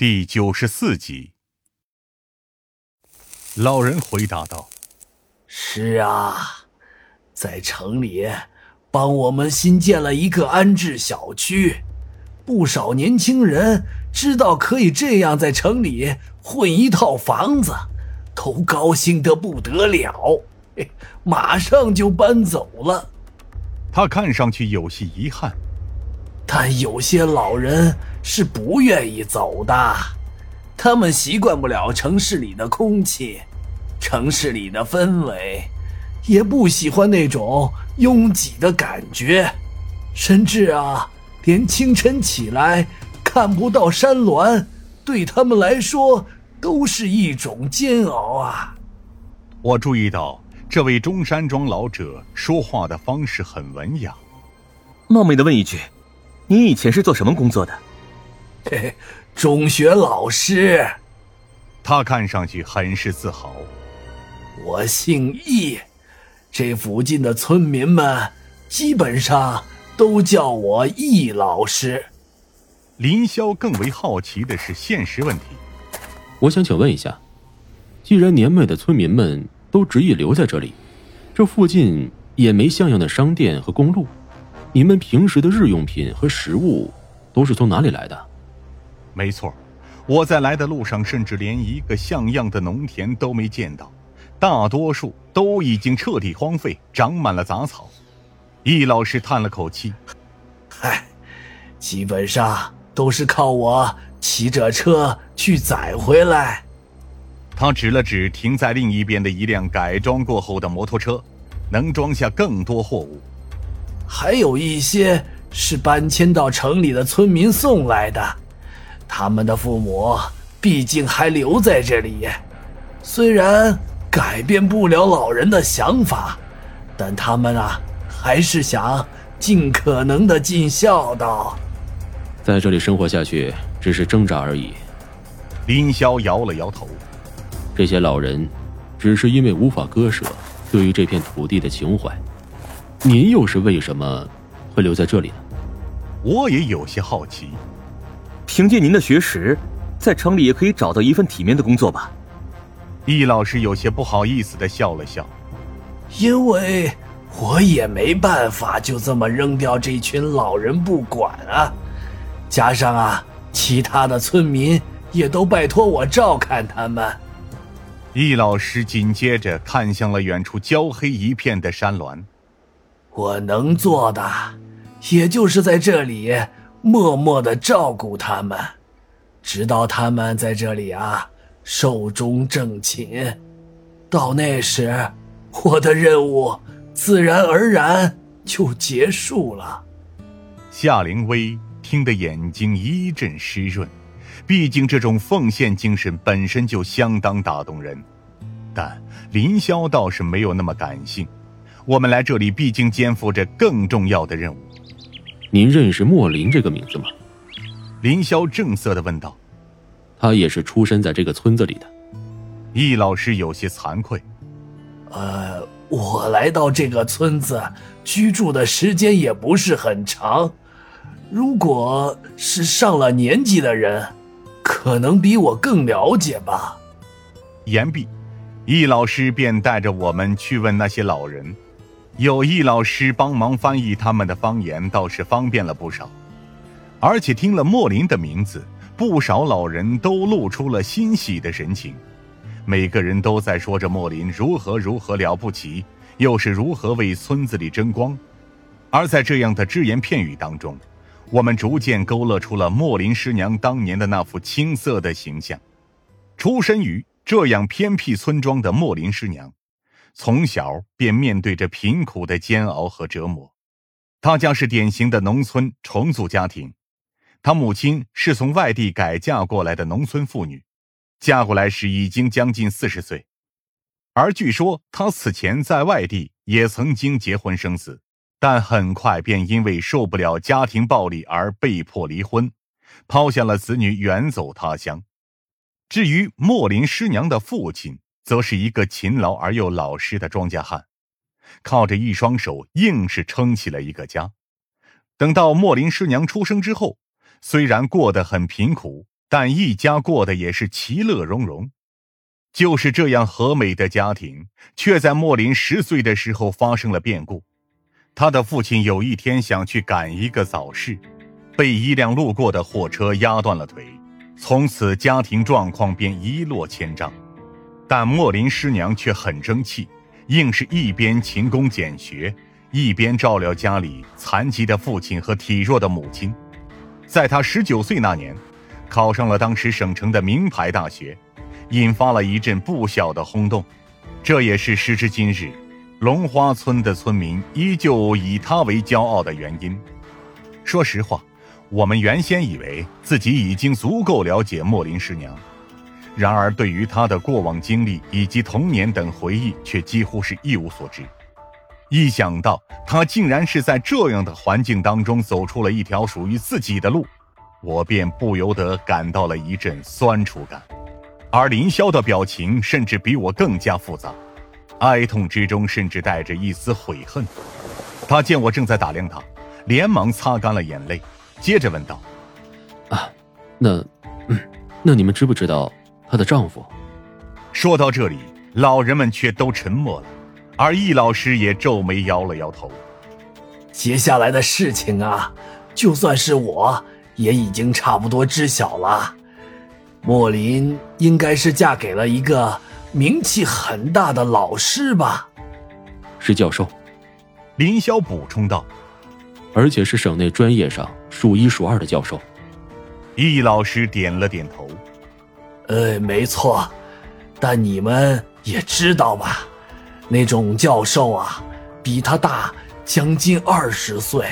第九十四集。老人回答道：“是啊，在城里帮我们新建了一个安置小区，不少年轻人知道可以这样在城里混一套房子，都高兴得不得了，马上就搬走了。”他看上去有些遗憾。但有些老人是不愿意走的，他们习惯不了城市里的空气，城市里的氛围，也不喜欢那种拥挤的感觉，甚至啊，连清晨起来看不到山峦，对他们来说都是一种煎熬啊！我注意到这位中山装老者说话的方式很文雅。冒昧的问一句。你以前是做什么工作的？嘿嘿，中学老师。他看上去很是自豪。我姓易，这附近的村民们基本上都叫我易老师。林霄更为好奇的是现实问题。我想请问一下，既然年迈的村民们都执意留在这里，这附近也没像样的商店和公路。你们平时的日用品和食物都是从哪里来的？没错，我在来的路上甚至连一个像样的农田都没见到，大多数都已经彻底荒废，长满了杂草。易老师叹了口气：“嗨，基本上都是靠我骑着车去载回来。”他指了指停在另一边的一辆改装过后的摩托车，能装下更多货物。还有一些是搬迁到城里的村民送来的，他们的父母毕竟还留在这里，虽然改变不了老人的想法，但他们啊，还是想尽可能的尽孝道。在这里生活下去只是挣扎而已。林霄摇了摇头，这些老人只是因为无法割舍对于这片土地的情怀。您又是为什么会留在这里呢？我也有些好奇。凭借您的学识，在城里也可以找到一份体面的工作吧？易老师有些不好意思的笑了笑。因为我也没办法就这么扔掉这群老人不管啊，加上啊，其他的村民也都拜托我照看他们。易老师紧接着看向了远处焦黑一片的山峦。我能做的，也就是在这里默默的照顾他们，直到他们在这里啊寿终正寝。到那时，我的任务自然而然就结束了。夏灵薇听得眼睛一阵湿润，毕竟这种奉献精神本身就相当打动人。但林霄倒是没有那么感性。我们来这里毕竟肩负着更重要的任务。您认识莫林这个名字吗？林霄正色的问道。他也是出生在这个村子里的。易老师有些惭愧。呃，我来到这个村子居住的时间也不是很长。如果是上了年纪的人，可能比我更了解吧。言毕，易老师便带着我们去问那些老人。有易老师帮忙翻译他们的方言，倒是方便了不少。而且听了莫林的名字，不少老人都露出了欣喜的神情。每个人都在说着莫林如何如何了不起，又是如何为村子里争光。而在这样的只言片语当中，我们逐渐勾勒出了莫林师娘当年的那副青涩的形象。出身于这样偏僻村庄的莫林师娘。从小便面对着贫苦的煎熬和折磨，她家是典型的农村重组家庭，她母亲是从外地改嫁过来的农村妇女，嫁过来时已经将近四十岁，而据说她此前在外地也曾经结婚生子，但很快便因为受不了家庭暴力而被迫离婚，抛下了子女远走他乡。至于莫林师娘的父亲。则是一个勤劳而又老实的庄稼汉，靠着一双手硬是撑起了一个家。等到莫林师娘出生之后，虽然过得很贫苦，但一家过得也是其乐融融。就是这样和美的家庭，却在莫林十岁的时候发生了变故。他的父亲有一天想去赶一个早市，被一辆路过的货车压断了腿，从此家庭状况便一落千丈。但莫林师娘却很争气，硬是一边勤工俭学，一边照料家里残疾的父亲和体弱的母亲。在他十九岁那年，考上了当时省城的名牌大学。引发了一阵不小的轰动，这也是时至今日，龙花村的村民依旧以他为骄傲的原因。说实话，我们原先以为自己已经足够了解莫林师娘，然而对于他的过往经历以及童年等回忆，却几乎是一无所知。一想到他竟然是在这样的环境当中走出了一条属于自己的路，我便不由得感到了一阵酸楚感。而林霄的表情甚至比我更加复杂，哀痛之中甚至带着一丝悔恨。他见我正在打量他，连忙擦干了眼泪，接着问道：“啊，那，嗯，那你们知不知道她的丈夫？”说到这里，老人们却都沉默了，而易老师也皱眉摇了摇头。接下来的事情啊，就算是我也已经差不多知晓了。莫林应该是嫁给了一个名气很大的老师吧？是教授，林霄补充道，而且是省内专业上数一数二的教授。易老师点了点头，呃，没错，但你们也知道吧，那种教授啊，比他大将近二十岁。